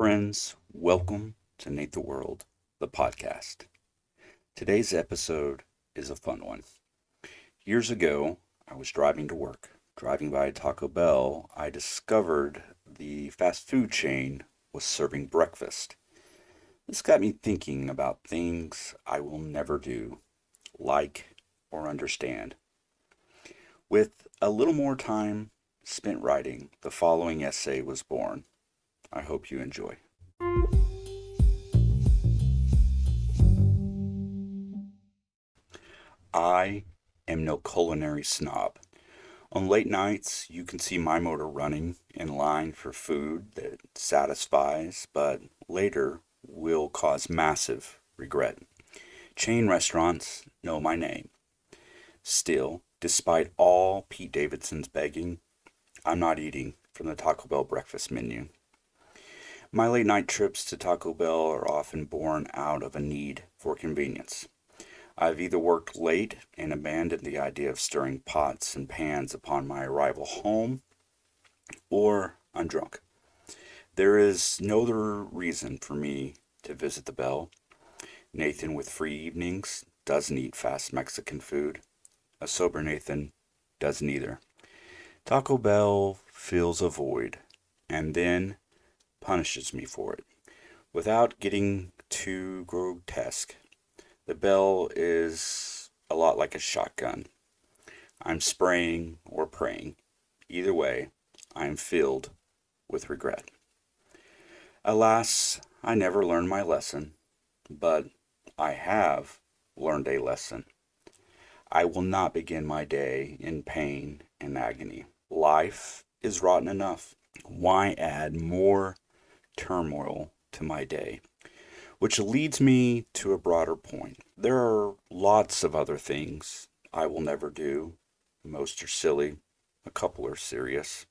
friends. Welcome to Nate the World, the podcast. Today's episode is a fun one. Years ago, I was driving to work. Driving by Taco Bell, I discovered the fast food chain was serving breakfast. This got me thinking about things I will never do, like, or understand. With a little more time spent writing, the following essay was born. I hope you enjoy. I am no culinary snob. On late nights, you can see my motor running in line for food that satisfies, but later will cause massive regret. Chain restaurants know my name. Still, despite all Pete Davidson's begging, I'm not eating from the Taco Bell breakfast menu. My late night trips to Taco Bell are often born out of a need for convenience. I've either worked late and abandoned the idea of stirring pots and pans upon my arrival home, or I'm drunk. There is no other reason for me to visit the Bell. Nathan with free evenings doesn't eat fast Mexican food. A sober Nathan doesn't either. Taco Bell fills a void, and then punishes me for it. Without getting too grotesque, the bell is a lot like a shotgun. I'm spraying or praying. Either way, I am filled with regret. Alas, I never learned my lesson, but I have learned a lesson. I will not begin my day in pain and agony. Life is rotten enough. Why add more turmoil to my day. Which leads me to a broader point. There are lots of other things I will never do. Most are silly, a couple are serious.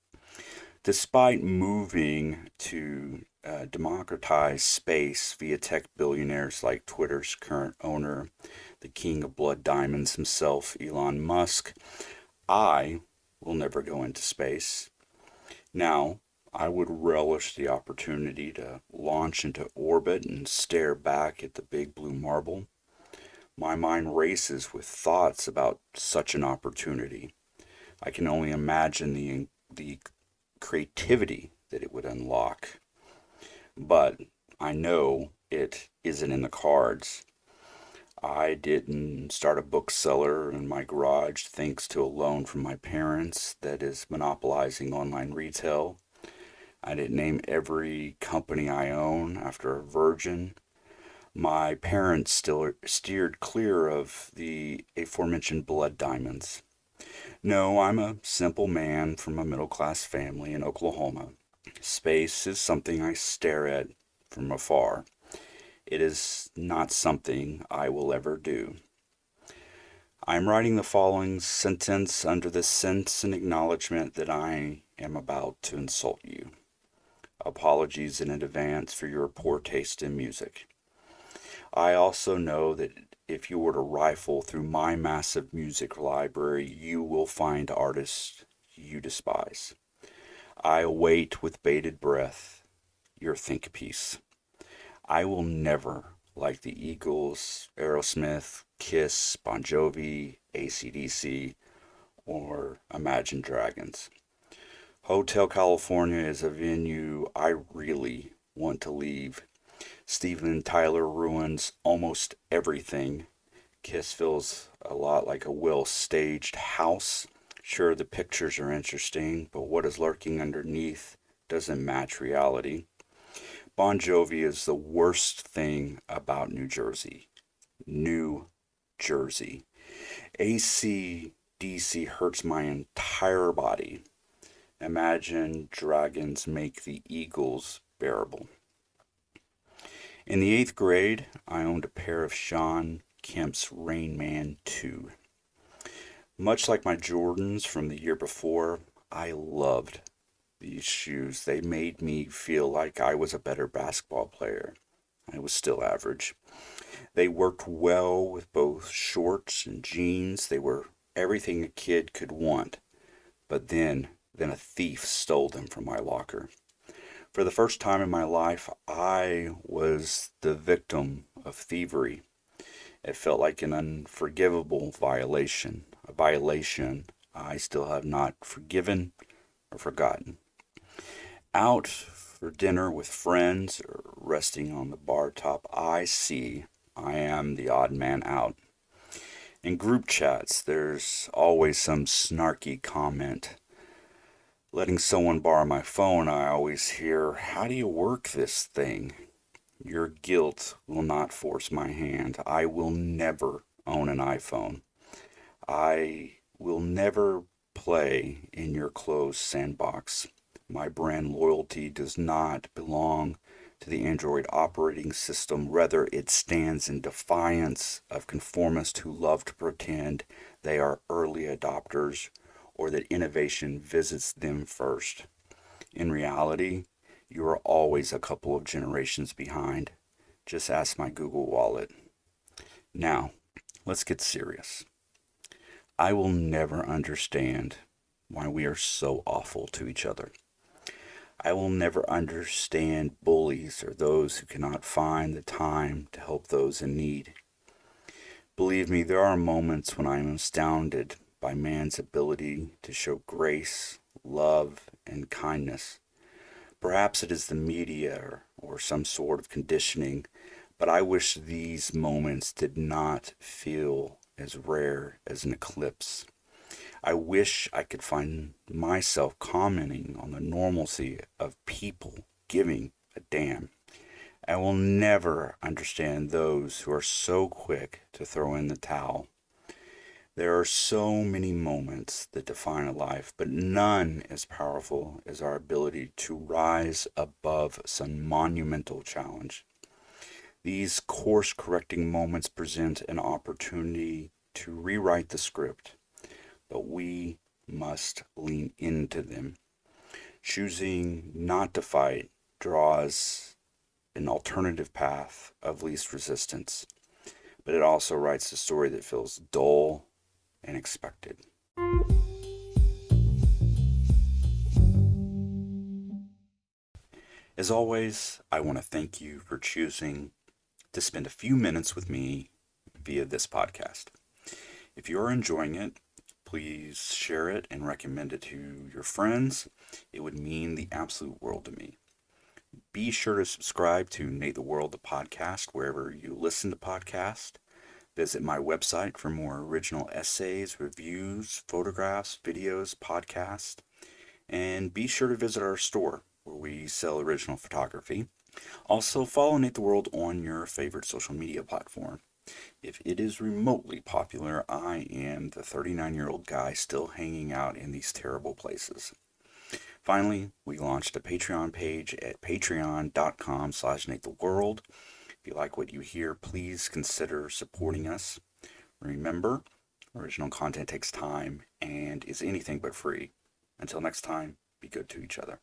Despite moving to uh, democratize space via tech billionaires like Twitter's current owner, the king of blood diamonds himself, Elon Musk, I will never go into space. Now, I would relish the opportunity to launch into orbit and stare back at the big blue marble. My mind races with thoughts about such an opportunity. I can only imagine the, the creativity that it would unlock. But I know it isn't in the cards. I didn't start a bookseller in my garage thanks to a loan from my parents that is monopolizing online retail. I didn't name every company I own after a virgin. My parents still steered clear of the aforementioned blood diamonds. No, I'm a simple man from a middle class family in Oklahoma. Space is something I stare at from afar. It is not something I will ever do. I am writing the following sentence under the sense and acknowledgement that I am about to insult you. Apologies in advance for your poor taste in music. I also know that if you were to rifle through my massive music library, you will find artists you despise. I await with bated breath your think piece. I will never like the Eagles, Aerosmith, Kiss, Bon Jovi, ACDC, or Imagine Dragons. Hotel California is a venue I really want to leave. Steven Tyler ruins almost everything. Kiss feels a lot like a well staged house. Sure, the pictures are interesting, but what is lurking underneath doesn't match reality. Bon Jovi is the worst thing about New Jersey. New Jersey. AC/DC hurts my entire body. Imagine dragons make the eagles bearable. In the eighth grade, I owned a pair of Shawn Kemp's Rain Man 2. Much like my Jordans from the year before, I loved these shoes. They made me feel like I was a better basketball player. I was still average. They worked well with both shorts and jeans. They were everything a kid could want. But then then a thief stole them from my locker. For the first time in my life, I was the victim of thievery. It felt like an unforgivable violation, a violation I still have not forgiven or forgotten. Out for dinner with friends or resting on the bar top, I see I am the odd man out. In group chats, there's always some snarky comment. Letting someone borrow my phone, I always hear, How do you work this thing? Your guilt will not force my hand. I will never own an iPhone. I will never play in your closed sandbox. My brand loyalty does not belong to the Android operating system. Rather, it stands in defiance of conformists who love to pretend they are early adopters or that innovation visits them first. In reality, you are always a couple of generations behind. Just ask my Google Wallet. Now, let's get serious. I will never understand why we are so awful to each other. I will never understand bullies or those who cannot find the time to help those in need. Believe me, there are moments when I am astounded by man's ability to show grace, love, and kindness. Perhaps it is the media or, some sort of conditioning, but I wish these moments did not feel as rare as an eclipse. I wish I could find myself commenting on the normalcy of people giving a damn. I will never understand those who are so quick to throw in the towel. There are so many moments that define a life, but none as powerful as our ability to rise above some monumental challenge. These course correcting moments present an opportunity to rewrite the script, but we must lean into them. Choosing not to fight draws an alternative path of least resistance, but it also writes a story that feels dull and expected. As always, I want to thank you for choosing to spend a few minutes with me via this podcast. If you're enjoying it, please share it and recommend it to your friends. It would mean the absolute world to me. Be sure to subscribe to Nate the World, the podcast, wherever you listen to podcasts. Visit my website for more original essays, reviews, photographs, videos, podcasts, and be sure to visit our store where we sell original photography. Also, follow Nate the World on your favorite social media platform. If it is remotely popular, I am the 39 year old guy still hanging out in these terrible places. Finally, we launched a Patreon page at patreon.com slash Nate World you like what you hear, please consider supporting us. Remember, original content takes time and is anything but free. Until next time, be good to each other.